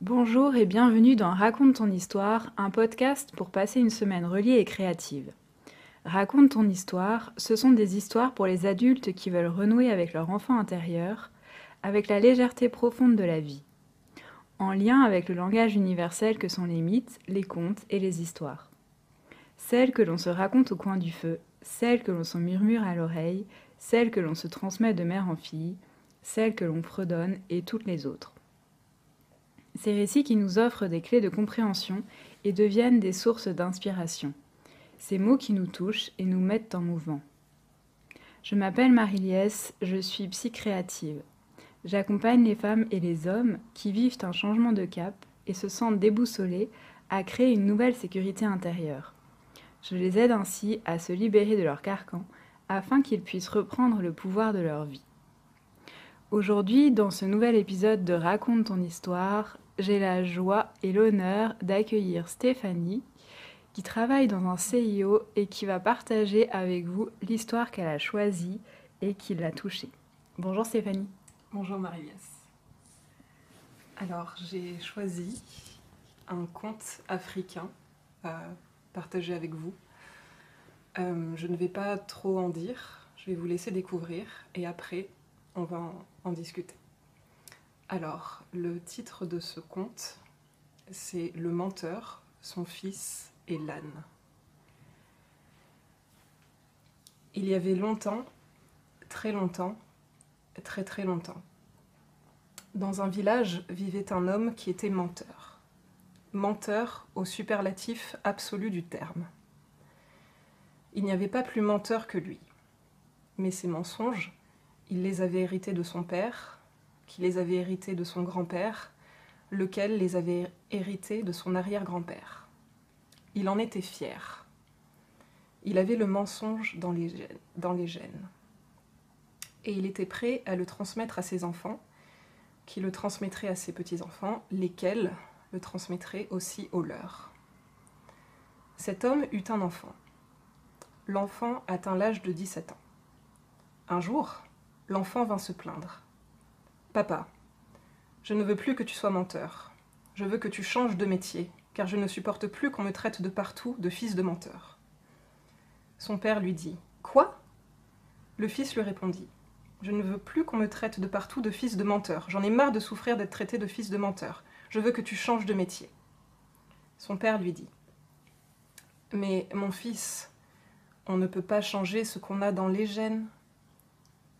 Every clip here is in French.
Bonjour et bienvenue dans Raconte ton histoire, un podcast pour passer une semaine reliée et créative. Raconte ton histoire, ce sont des histoires pour les adultes qui veulent renouer avec leur enfant intérieur, avec la légèreté profonde de la vie, en lien avec le langage universel que sont les mythes, les contes et les histoires. Celles que l'on se raconte au coin du feu, celles que l'on se murmure à l'oreille, celles que l'on se transmet de mère en fille, celles que l'on fredonne et toutes les autres. Ces récits qui nous offrent des clés de compréhension et deviennent des sources d'inspiration. Ces mots qui nous touchent et nous mettent en mouvement. Je m'appelle Marie-Liesse, je suis psy-créative. J'accompagne les femmes et les hommes qui vivent un changement de cap et se sentent déboussolés à créer une nouvelle sécurité intérieure. Je les aide ainsi à se libérer de leur carcan afin qu'ils puissent reprendre le pouvoir de leur vie. Aujourd'hui, dans ce nouvel épisode de Raconte ton histoire, j'ai la joie et l'honneur d'accueillir Stéphanie, qui travaille dans un CIO et qui va partager avec vous l'histoire qu'elle a choisie et qui l'a touchée. Bonjour Stéphanie. Bonjour Marie-Liesse. Alors, j'ai choisi un conte africain à partager avec vous. Euh, je ne vais pas trop en dire, je vais vous laisser découvrir et après, on va en, discuter. Alors, le titre de ce conte, c'est Le menteur, son fils et l'âne. Il y avait longtemps, très longtemps, très très longtemps. Dans un village vivait un homme qui était menteur. Menteur au superlatif absolu du terme. Il n'y avait pas plus menteur que lui. Mais ses mensonges, il les avait hérités de son père, qui les avait hérités de son grand-père, lequel les avait hérités de son arrière-grand-père. Il en était fier. Il avait le mensonge dans les, gènes, et il était prêt à le transmettre à ses enfants, qui le transmettraient à ses petits-enfants, lesquels le transmettraient aussi aux leurs. Cet homme eut un enfant. L'enfant atteint l'âge de 17 ans. Un jour, l'enfant vint se plaindre. Papa, je ne veux plus que tu sois menteur. Je veux que tu changes de métier, car je ne supporte plus qu'on me traite de partout de fils de menteur. Son père lui dit Quoi? Le fils lui répondit je ne veux plus qu'on me traite de partout de fils de menteur. J'en ai marre de souffrir d'être traité de fils de menteur. Je veux que tu changes de métier. Son père lui dit Mais mon fils, on ne peut pas changer ce qu'on a dans les gènes.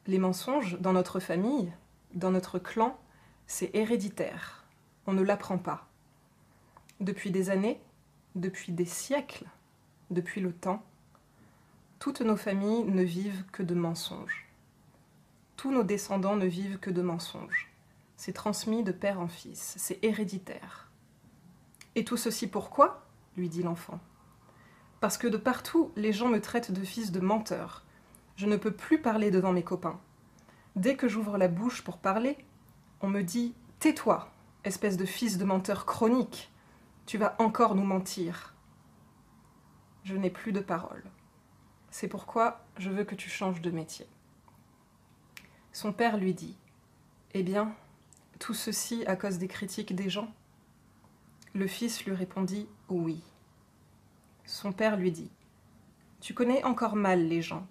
Les mensonges, dans notre famille, dans notre clan, c'est héréditaire. On ne l'apprend pas. Depuis des années, depuis des siècles, depuis le temps, toutes nos familles ne vivent que de mensonges tous nos descendants ne vivent que de mensonges. C'est transmis de père en fils, c'est héréditaire. Et tout ceci pourquoi? lui dit l'enfant. Parce que de partout, les gens me traitent de fils de menteur. Je ne peux plus parler devant mes copains. Dès que j'ouvre la bouche pour parler, on me dit Tais-toi, espèce de fils de menteur chronique. Tu vas encore nous mentir. Je n'ai plus de parole. C'est pourquoi je veux que tu changes de métier. Son père lui dit Eh bien, tout ceci à cause des critiques des gens? Le fils lui répondit Oui. Son père lui dit Tu connais encore mal les gens.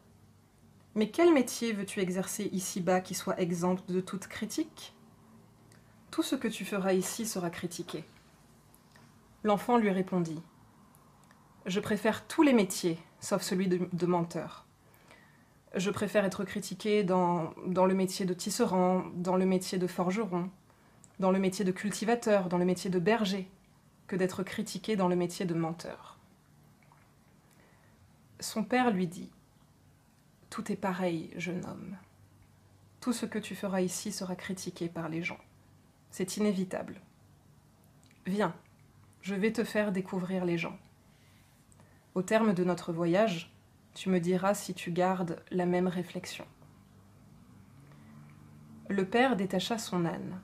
Mais quel métier veux-tu exercer ici-bas qui soit exempt de toute critique? Tout ce que tu feras ici sera critiqué. L'enfant lui répondit Je préfère tous les métiers, sauf celui de, menteur je préfère être critiquée dans, le métier de tisserand, dans le métier de forgeron, dans le métier de cultivateur, dans le métier de berger, que d'être critiquée dans le métier de menteur. Son père lui dit Tout est pareil, jeune homme. Tout ce que tu feras ici sera critiqué par les gens. C'est inévitable. Viens, je vais te faire découvrir les gens. Au terme de notre voyage, tu me diras si tu gardes la même réflexion. Le père détacha son âne.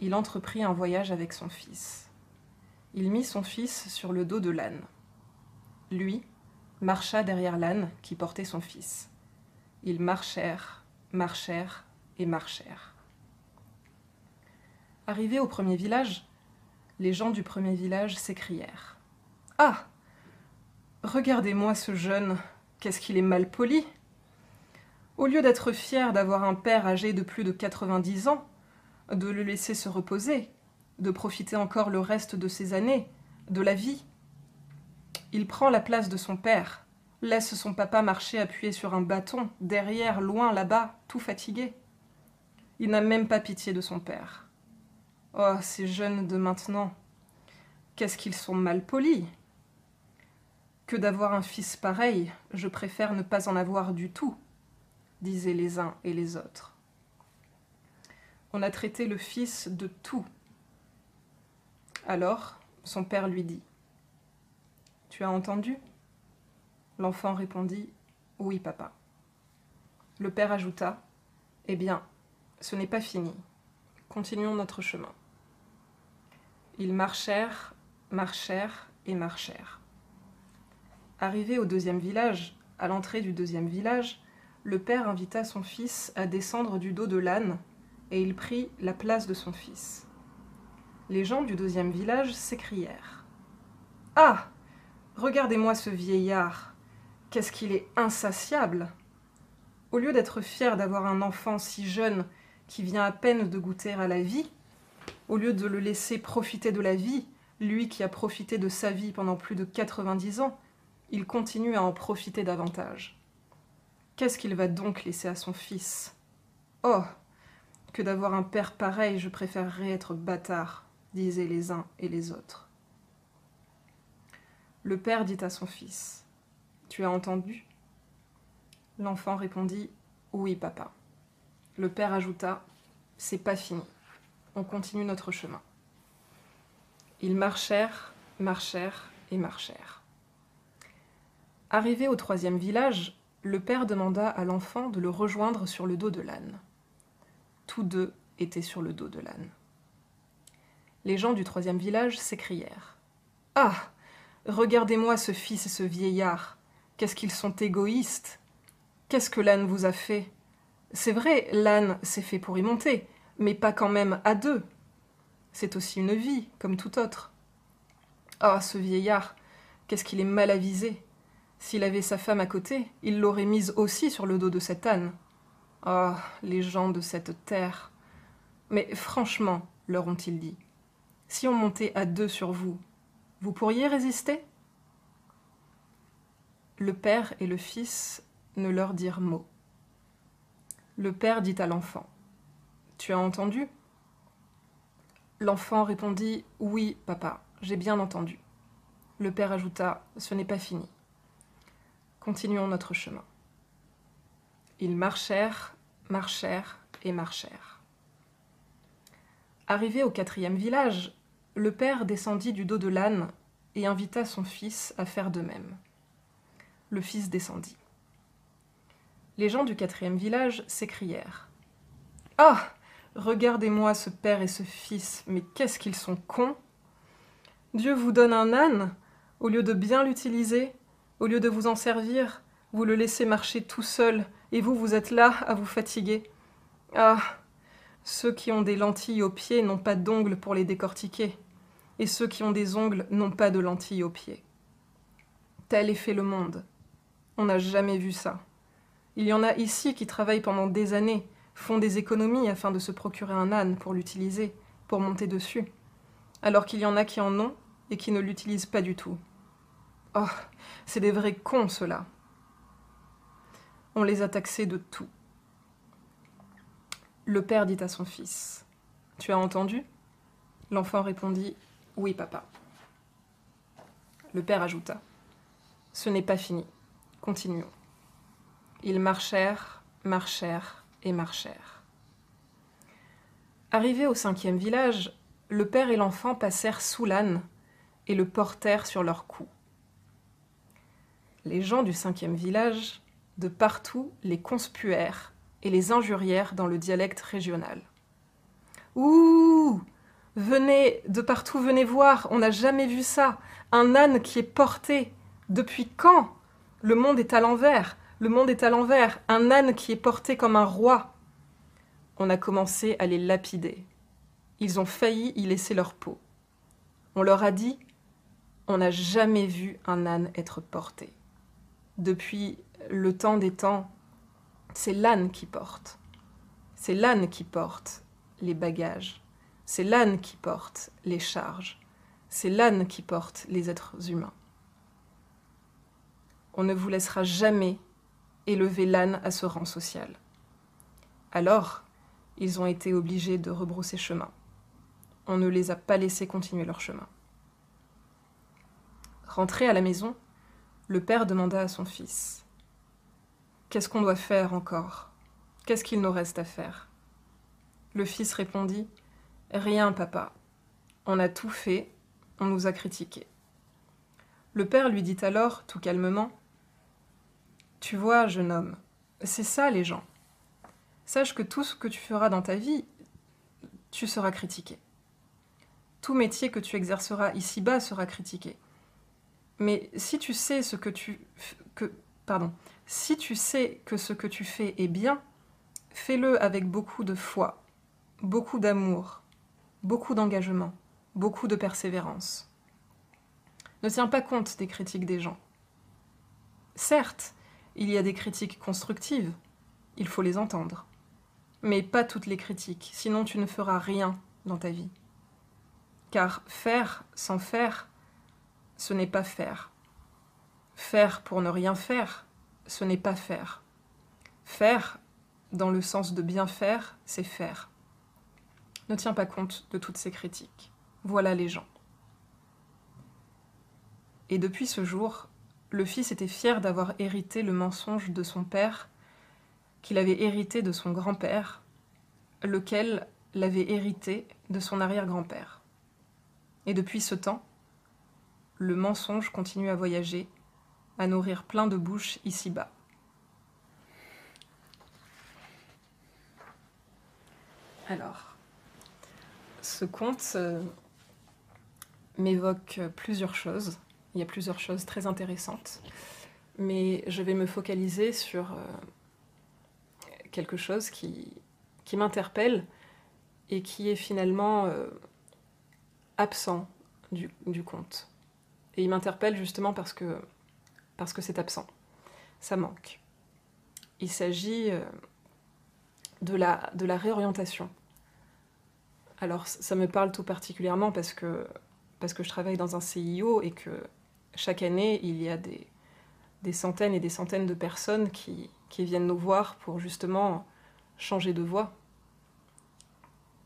Il entreprit un voyage avec son fils. Il mit son fils sur le dos de l'âne. Lui marcha derrière l'âne qui portait son fils. Ils marchèrent, marchèrent et marchèrent. Arrivés au premier village, Les gens du premier village s'écrièrent. Ah Regardez-moi ce jeune, qu'est-ce qu'il est mal poli Au lieu d'être fier d'avoir un père âgé de plus de quatre-vingt-dix ans, de le laisser se reposer, de profiter encore le reste de ses années, de la vie, il prend la place de son père, laisse son papa marcher appuyé sur un bâton, derrière, loin, là-bas, tout fatigué. Il n'a même pas pitié de son père. Oh, ces jeunes de maintenant, qu'est-ce qu'ils sont mal polis que d'avoir un fils pareil, je préfère ne pas en avoir du tout, disaient les uns et les autres. On a traité le fils de tout. Alors, son père lui dit Tu as entendu? L'enfant répondit Oui, papa. Le père ajouta Eh bien, ce n'est pas fini. Continuons notre chemin. Ils marchèrent, marchèrent et marchèrent. Arrivé au deuxième village, à l'entrée du deuxième village, le père invita son fils à descendre du dos de l'âne, et il prit la place de son fils. Les gens du deuxième village s'écrièrent. Ah. Regardez-moi ce vieillard. Qu'est-ce qu'il est insatiable. Au lieu d'être fier d'avoir un enfant si jeune qui vient à peine de goûter à la vie, au lieu de le laisser profiter de la vie, lui qui a profité de sa vie pendant plus de 90 ans, il continue à en profiter davantage. Qu'est-ce qu'il va donc laisser à son fils? Oh Que d'avoir un père pareil, je préférerais être bâtard, disaient les uns et les autres. Le père dit à son fils Tu as entendu? L'enfant répondit Oui, papa. Le père ajouta C'est pas fini. On continue notre chemin. Ils marchèrent, marchèrent et marchèrent. Arrivé au troisième village, le père demanda à l'enfant de le rejoindre sur le dos de l'âne. Tous deux étaient sur le dos de l'âne. Les gens du troisième village s'écrièrent. Ah. Regardez-moi ce fils et ce vieillard. Qu'est-ce qu'ils sont égoïstes? Qu'est-ce que l'âne vous a fait? C'est vrai, l'âne s'est fait pour y monter, mais pas quand même à deux. C'est aussi une vie, comme tout autre. Ah, ce vieillard, qu'est-ce qu'il est mal avisé. S'il avait sa femme à côté, il l'aurait mise aussi sur le dos de cet âne. Ah, les gens de cette terre. Mais franchement, leur ont-ils dit, si on montait à deux sur vous, vous pourriez résister? Le père et le fils ne leur dirent mot. Le père dit à l'enfant Tu as entendu? L'enfant répondit Oui, papa, j'ai bien entendu. Le père ajouta Ce n'est pas fini. Continuons notre chemin. Ils marchèrent, marchèrent et marchèrent. Arrivé au quatrième village, le père descendit du dos de l'âne et invita son fils à faire de même. Le fils descendit. Les gens du quatrième village s'écrièrent. Ah. Regardez-moi ce père et ce fils, mais qu'est-ce qu'ils sont cons. Dieu vous donne un âne, au lieu de bien l'utiliser, au lieu de vous en servir, vous le laissez marcher tout seul, et vous, vous êtes là à vous fatiguer. Ah Ceux qui ont des lentilles aux pieds n'ont pas d'ongles pour les décortiquer, et ceux qui ont des ongles n'ont pas de lentilles aux pieds. Tel est fait le monde. On n'a jamais vu ça. Il y en a ici qui travaillent pendant des années, font des économies afin de se procurer un âne pour l'utiliser, pour monter dessus, alors qu'il y en a qui en ont et qui ne l'utilisent pas du tout. Oh, c'est des vrais cons, ceux-là. On les a taxés de tout. Le père dit à son fils Tu as entendu? L'enfant répondit Oui, papa. Le père ajouta Ce n'est pas fini. Continuons. Ils marchèrent, marchèrent et marchèrent. Arrivés au cinquième village, le père et l'enfant passèrent sous l'âne et le portèrent sur leur cou les gens du cinquième village, de partout, les conspuèrent et les injurièrent dans le dialecte régional. Ouh Venez, de partout, venez voir, on n'a jamais vu ça. Un âne qui est porté. Depuis quand? Le monde est à l'envers, le monde est à l'envers. Un âne qui est porté comme un roi. On a commencé à les lapider. Ils ont failli y laisser leur peau. On leur a dit On n'a jamais vu un âne être porté. Depuis le temps des temps, c'est l'âne qui porte. C'est l'âne qui porte les bagages. C'est l'âne qui porte les charges. C'est l'âne qui porte les êtres humains. On ne vous laissera jamais élever l'âne à ce rang social. Alors, ils ont été obligés de rebrousser chemin. On ne les a pas laissés continuer leur chemin. Rentré à la maison, le père demanda à son fils Qu'est-ce qu'on doit faire encore? Qu'est-ce qu'il nous reste à faire? Le fils répondit Rien, papa. On a tout fait, on nous a critiqués. Le père lui dit alors, tout calmement Tu vois, jeune homme, c'est ça les gens. Sache que tout ce que tu feras dans ta vie, tu seras critiqué. Tout métier que tu exerceras ici-bas sera critiqué. Mais si tu sais que que ce que tu fais est bien, fais-le avec beaucoup de foi, beaucoup d'amour, beaucoup d'engagement, beaucoup de persévérance. Ne tiens pas compte des critiques des gens. Certes, il y a des critiques constructives, il faut les entendre. Mais pas toutes les critiques, sinon tu ne feras rien dans ta vie. Car faire sans faire, ce n'est pas faire. Faire pour ne rien faire, ce n'est pas faire. Faire, dans le sens de bien faire, c'est faire. Ne tiens pas compte de toutes ces critiques. Voilà les gens. Et depuis ce jour, le fils était fier d'avoir hérité le mensonge de son père, qu'il avait hérité de son grand-père, lequel l'avait hérité de son arrière-grand-père. Et depuis ce temps, le mensonge continue à voyager, à nourrir plein de bouches ici-bas. Alors, ce conte euh, m'évoque plusieurs choses. Il y a plusieurs choses très intéressantes. Mais je vais me focaliser sur euh, quelque chose qui, qui m'interpelle et qui est finalement euh, absent du, du, conte. Et il m'interpelle justement parce que parce que c'est absent. Ça manque. Il s'agit euh, de, la, de la réorientation. Alors ça me parle tout particulièrement parce que, parce que je travaille dans un CIO et que chaque année, il y a des, des centaines et des centaines de personnes qui, qui viennent nous voir pour justement changer de voie,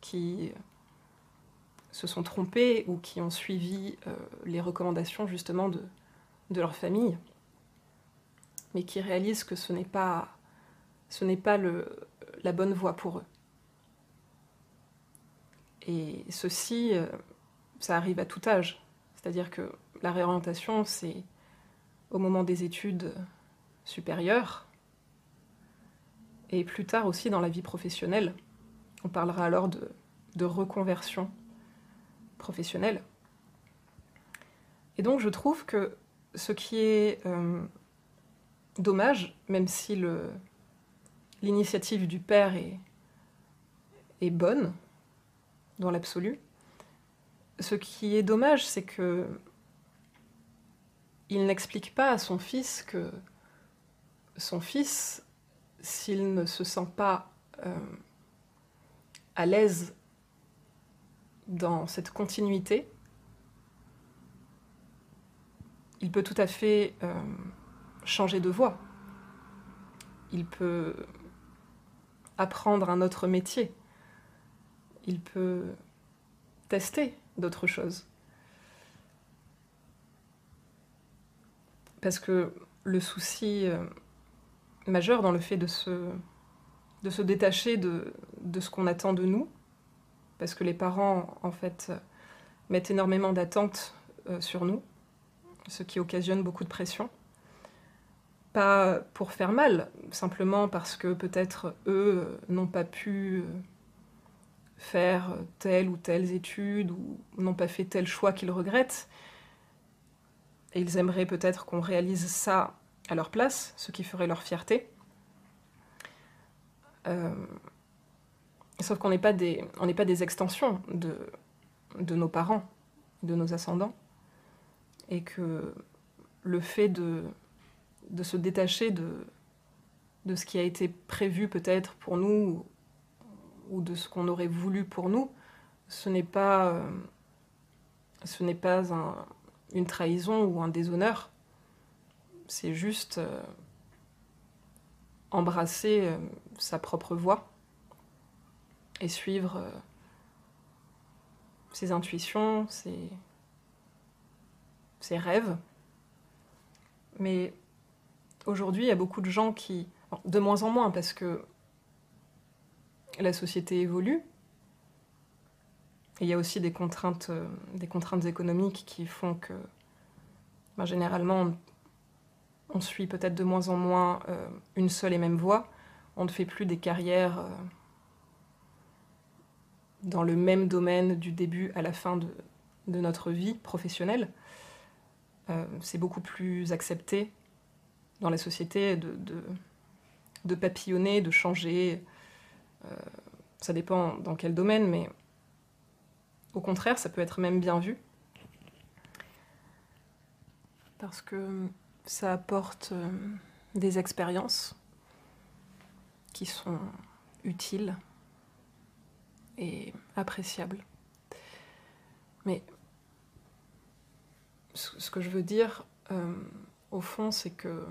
qui se sont trompés ou qui ont suivi euh, les recommandations justement de, de leur famille, mais qui réalisent que ce n'est pas, ce n'est pas le, la bonne voie pour eux. Et ceci, euh, ça arrive à tout âge. C'est-à-dire que la réorientation, c'est au moment des études supérieures, et plus tard aussi dans la vie professionnelle. On parlera alors de, reconversion professionnelle. Et donc je trouve que ce qui est euh, dommage, même si l'initiative du père est bonne, dans l'absolu, ce qui est dommage, c'est que il n'explique pas à son fils que son fils s'il ne se sent pas euh, à l'aise dans cette continuité, il peut tout à fait euh, changer de voie. Il peut apprendre un autre métier. Il peut tester d'autres choses. Parce que le souci euh, majeur dans le fait de se, détacher de, ce qu'on attend de nous, parce que les parents, en fait, mettent énormément d'attentes euh, sur nous, ce qui occasionne beaucoup de pression. Pas pour faire mal, simplement parce que peut-être eux euh, n'ont pas pu faire telle ou telle étude ou n'ont pas fait tel choix qu'ils regrettent. Et ils aimeraient peut-être qu'on réalise ça à leur place, ce qui ferait leur fierté. Euh, sauf qu'on n'est pas, des, pas des extensions de, de nos parents. de nos ascendants, et que le fait de, de se détacher de, de ce qui a été prévu peut-être pour nous ou de ce qu'on aurait voulu pour nous, ce n'est pas, euh, ce n'est pas un, une trahison ou un déshonneur. C'est juste euh, embrasser euh, sa propre voie et suivre ses intuitions, ses rêves. Mais aujourd'hui, il y a beaucoup de gens qui, de moins en moins, parce que la société évolue. Et il y a aussi des contraintes, euh, des contraintes économiques qui font que, ben, généralement, on, suit peut-être de moins en moins euh, une seule et même voie. On ne fait plus des carrières euh, dans le même domaine du début à la fin de, notre vie professionnelle. C'est beaucoup plus accepté dans la société de, de, papillonner, de changer. Ça dépend dans quel domaine, mais au contraire, ça peut être même bien vu. Parce que ça apporte euh, des expériences qui sont utiles et appréciables. Mais ce que je veux dire, euh, au fond, c'est que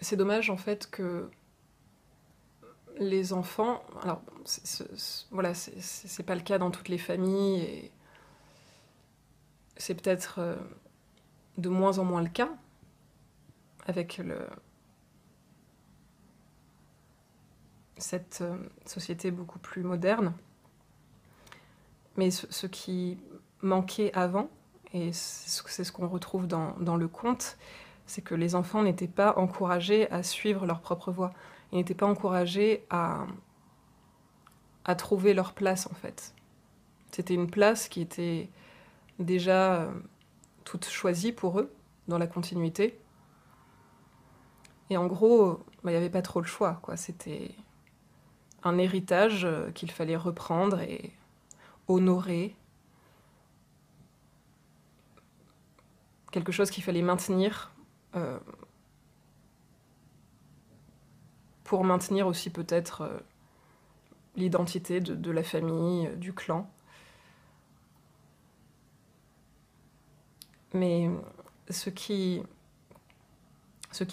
c'est dommage en fait que les enfants, alors voilà, c'est pas le cas dans toutes les familles et c'est peut-être euh, de moins en moins le cas avec cette euh, société beaucoup plus moderne. Mais ce, qui manquait avant, et c'est ce qu'on retrouve dans le conte, c'est que les enfants n'étaient pas encouragés à suivre leur propre voie. Ils n'étaient pas encouragés à, trouver leur place, en fait. C'était une place qui était déjà euh, toute choisie pour eux, dans la continuité. Et en gros, bah, il n'y avait pas trop le choix, quoi. C'était un héritage euh, qu'il fallait reprendre et honorer. Quelque chose qu'il fallait maintenir euh, pour maintenir aussi peut-être euh, l'identité de, la famille, euh, du clan. Mais ce qui,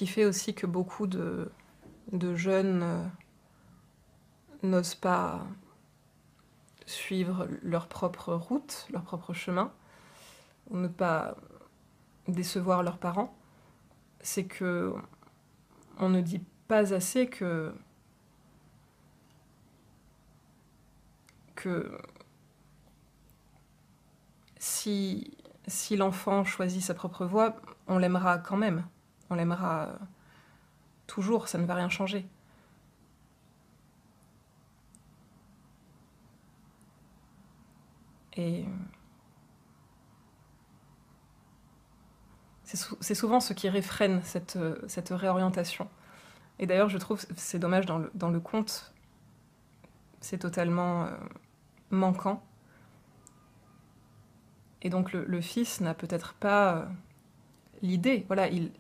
fait aussi que beaucoup de, jeunes n'osent pas suivre leur propre route, leur propre chemin, ou ne pas décevoir leurs parents, c'est que on ne dit pas assez que que si, si l'enfant choisit sa propre voie, on l'aimera quand même. On l'aimera toujours, ça ne va rien changer. Et c'est souvent ce qui réfrène cette, cette réorientation. Et d'ailleurs, je trouve c'est dommage dans le, dans le conte, c'est totalement euh, manquant. Et donc le, fils n'a peut-être pas euh, l'idée. Voilà, il,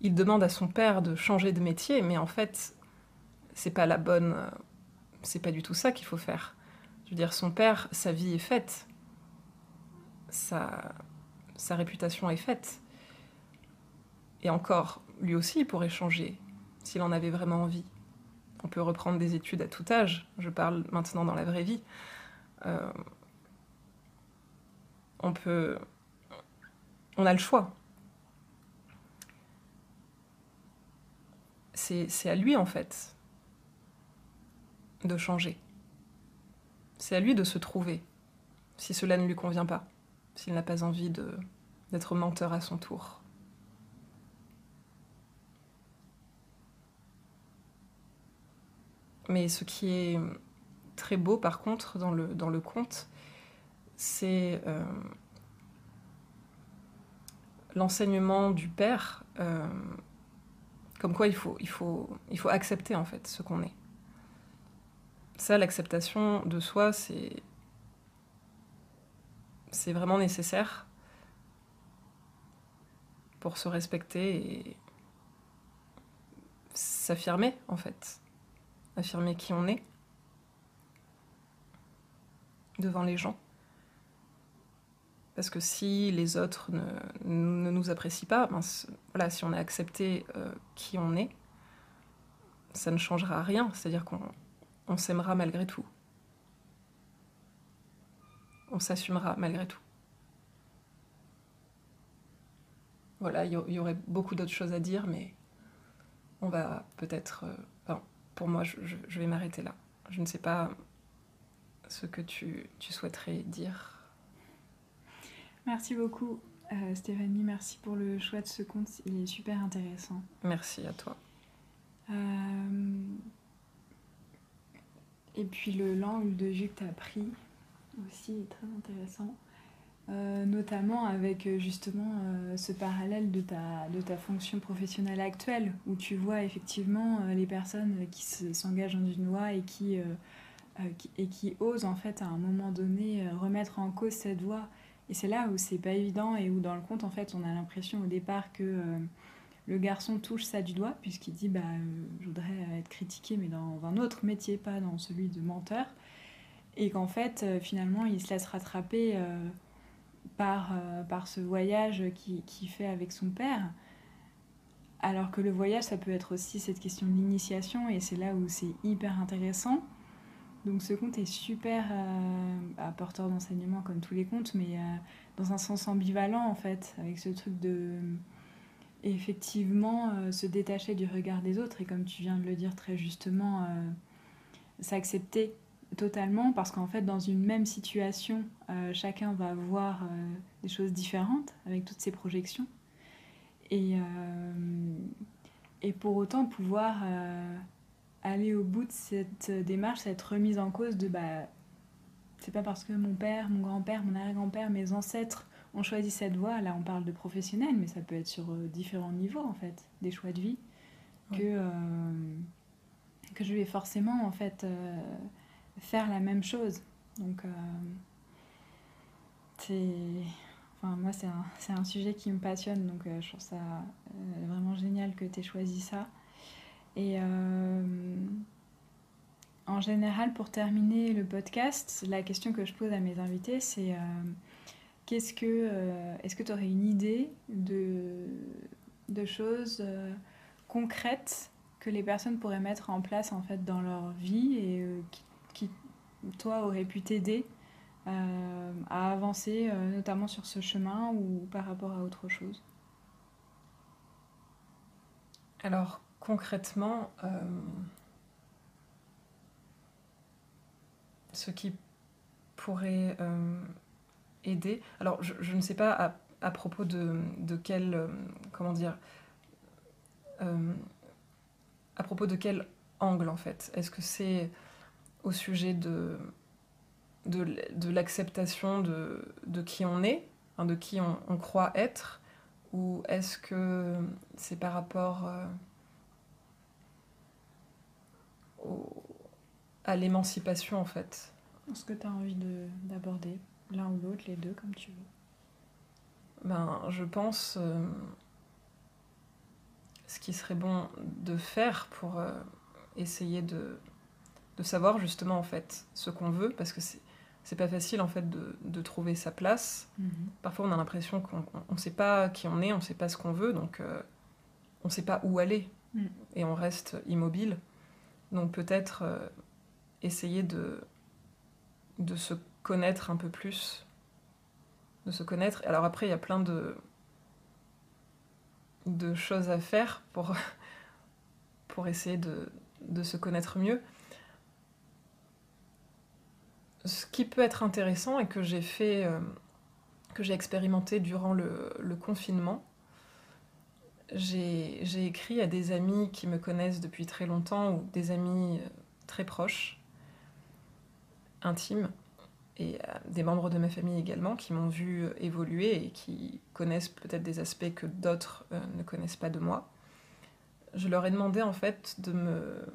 il demande à son père de changer de métier, mais en fait, c'est pas la bonne. Euh, c'est pas du tout ça qu'il faut faire. Je veux dire, son père, sa vie est faite. Sa, sa réputation est faite. Et encore, lui aussi, il pourrait changer s'il en avait vraiment envie. On peut reprendre des études à tout âge. Je parle maintenant dans la vraie vie. Euh, on peut. On a le choix. C'est à lui, en fait, de changer. C'est à lui de se trouver, si cela ne lui convient pas, s'il n'a pas envie d'être menteur à son tour. Mais ce qui est très beau, par contre, dans le, dans le conte, c'est euh, l'enseignement du père, euh, comme quoi il faut, il, faut, il faut accepter en fait ce qu'on est. Ça, l'acceptation de soi, c'est c'est vraiment nécessaire pour se respecter et s'affirmer en fait, affirmer qui on est devant les gens. Parce que si les autres ne, nous apprécient pas, ben, voilà, si on a accepté euh, qui on est, ça ne changera rien. C'est-à-dire qu'on on s'aimera malgré tout. On s'assumera malgré tout. Voilà, il y, aurait beaucoup d'autres choses à dire, mais on va peut-être... Euh, pour moi, je, je vais m'arrêter là. Je ne sais pas ce que tu, tu souhaiterais dire. Merci beaucoup, euh, Stéphanie. Merci pour le choix de ce conte. Il est super intéressant. Merci à toi. Euh, et puis le l'angle de vue que tu as pris aussi est très intéressant. Euh, notamment avec justement ce parallèle de ta, de ta fonction professionnelle actuelle, où tu vois effectivement les personnes qui s'engagent dans une voie et qui, et qui osent en fait à un moment donné remettre en cause cette voie et c'est là où c'est pas évident et où dans le conte, en fait, on a l'impression au départ que euh, le garçon touche ça du doigt, puisqu'il dit bah, euh, Je voudrais être critiqué, mais dans un autre métier, pas dans celui de menteur. Et qu'en fait, euh, finalement, il se laisse rattraper par, par ce voyage qu'il qui fait avec son père. Alors que le voyage, ça peut être aussi cette question de l'initiation, et c'est là où c'est hyper intéressant donc ce conte est super euh, apporteur d'enseignement comme tous les contes, mais euh, dans un sens ambivalent en fait, avec ce truc de effectivement euh, se détacher du regard des autres et comme tu viens de le dire très justement, s'accepter totalement parce qu'en fait dans une même situation, chacun va voir des choses différentes avec toutes ses projections. Et, et pour autant pouvoir aller au bout de cette démarche, cette remise en cause de bah, c'est pas parce que mon père, mon grand-père, mon arrière-grand-père, mes ancêtres ont choisi cette voie, là on parle de professionnel, mais ça peut être sur euh, différents niveaux en fait, des choix de vie, que, euh, que je vais forcément en fait euh, faire la même chose. Donc c'est. Enfin, moi, c'est un, un, sujet qui me passionne, donc je trouve ça vraiment génial que tu aies choisi ça. Et euh, en général, pour terminer le podcast, la question que je pose à mes invités, c'est euh, qu'est-ce que, euh, est-ce que tu aurais une idée de, de choses concrètes que les personnes pourraient mettre en place en fait dans leur vie et qui, toi, aurait pu t'aider à avancer, notamment sur ce chemin ou par rapport à autre chose? Alors, concrètement, euh, ce qui pourrait euh, aider. Alors, je, ne sais pas à, propos de, quel. Euh, comment dire. à propos de quel angle, en fait. Est-ce que c'est au sujet de, de, l'acceptation de, qui on est, hein, de qui on, croit être, ou est-ce que c'est par rapport à l'émancipation en fait? Est-ce que tu as envie d'aborder l'un ou l'autre, les deux, comme tu veux? Ben, je pense euh, ce qui serait bon de faire pour euh, essayer de, de, savoir justement en fait ce qu'on veut, parce que c'est pas facile en fait de, de trouver sa place. Mhm. Parfois on a l'impression qu'on ne sait pas qui on est, on ne sait pas ce qu'on veut, donc euh, on ne sait pas où aller mm. et on reste immobile. Donc peut-être euh, essayer de, de se connaître un peu plus. De se connaître. Alors après, il y a plein de, de choses à faire pour, pour essayer de, de se connaître mieux. Ce qui peut être intéressant et que j'ai fait, euh, que j'ai expérimenté durant le, confinement, j'ai écrit à des amis qui me connaissent depuis très longtemps ou des amis euh, très proches, intimes, et euh, des membres de ma famille également qui m'ont vu évoluer et qui connaissent peut-être des aspects que d'autres ne connaissent pas de moi. Je leur ai demandé en fait de me,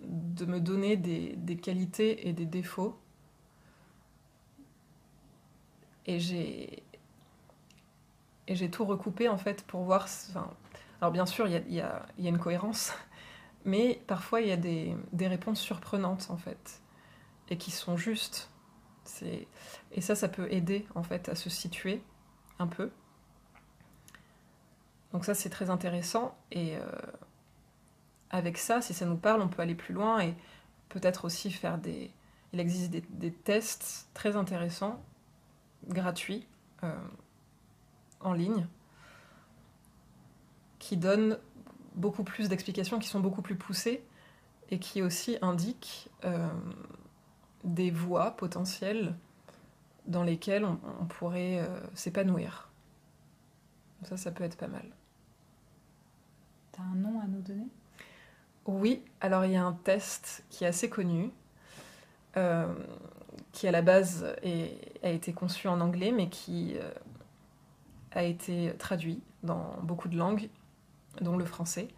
de me donner des, des qualités et des défauts Et j'ai et j'ai tout recoupé en fait pour voir. Enfin, alors bien sûr, il y a, y, a, y a, une cohérence, mais parfois il y a des, des, réponses surprenantes en fait et qui sont justes. Et ça, ça peut aider en fait à se situer un peu. Donc ça, c'est très intéressant. Et euh, avec ça, si ça nous parle, on peut aller plus loin et peut-être aussi faire des... Il existe des, tests très intéressants, gratuits, euh, en ligne, qui donnent beaucoup plus d'explications, qui sont beaucoup plus poussées et qui aussi indiquent euh, des voies potentielles dans lesquelles on, on pourrait euh, s'épanouir. Ça, ça peut être pas mal. T'as un nom à nous donner? Oui, alors il y a un test qui est assez connu, euh, qui à la base a été conçu en anglais, mais qui euh, a été traduit dans beaucoup de langues, dont le français.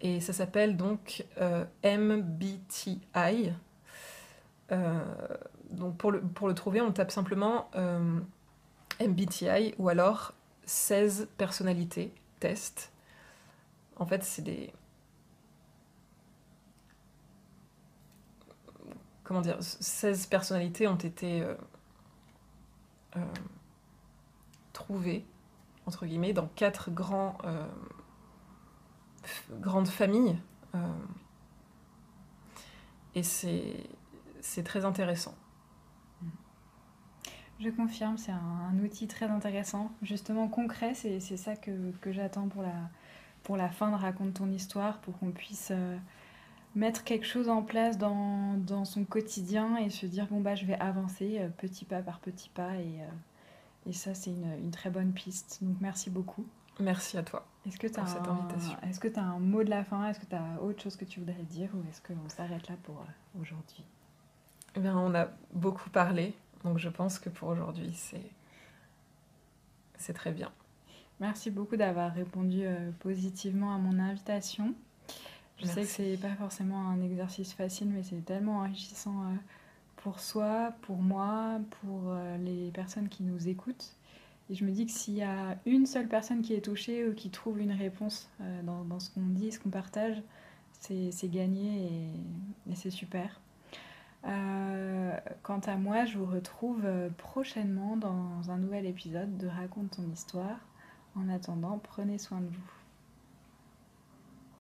Et ça s'appelle donc euh, MBTI. Donc pour le, pour le trouver, on tape simplement MBTI ou alors 16 personnalités test. En fait, c'est des. Comment dire 16 personnalités ont été euh, euh, trouvées, entre guillemets, dans quatre grands, euh, grandes familles. et c'est très intéressant. Je confirme, c'est un, outil très intéressant, justement concret, c'est ça que, que j'attends pour la, pour la fin de Raconte ton histoire, pour qu'on puisse mettre quelque chose en place dans, dans, son quotidien et se dire, bon, bah, je vais avancer euh, petit pas par petit pas, et, euh, et ça, c'est une, une, très bonne piste. Donc, merci beaucoup. Merci à toi est-ce que cette invitation. Est-ce que tu as un mot de la fin? Est-ce que tu as autre chose que tu voudrais dire ou est-ce qu'on s'arrête là pour aujourd'hui? Eh bien, on a beaucoup parlé. Donc je pense que pour aujourd'hui, c'est c'est très bien. Merci beaucoup d'avoir répondu euh, positivement à mon invitation. Je Merci. sais que c'est pas forcément un exercice facile, mais c'est tellement enrichissant euh, pour soi, pour moi, pour euh, les personnes qui nous écoutent. Et je me dis que s'il y a une seule personne qui est touchée ou qui trouve une réponse dans, dans, ce qu'on dit, ce qu'on partage, c'est gagné et, et c'est super. Euh, quant à moi, je vous retrouve euh, prochainement dans un nouvel épisode de Raconte ton histoire. En attendant, prenez soin de vous.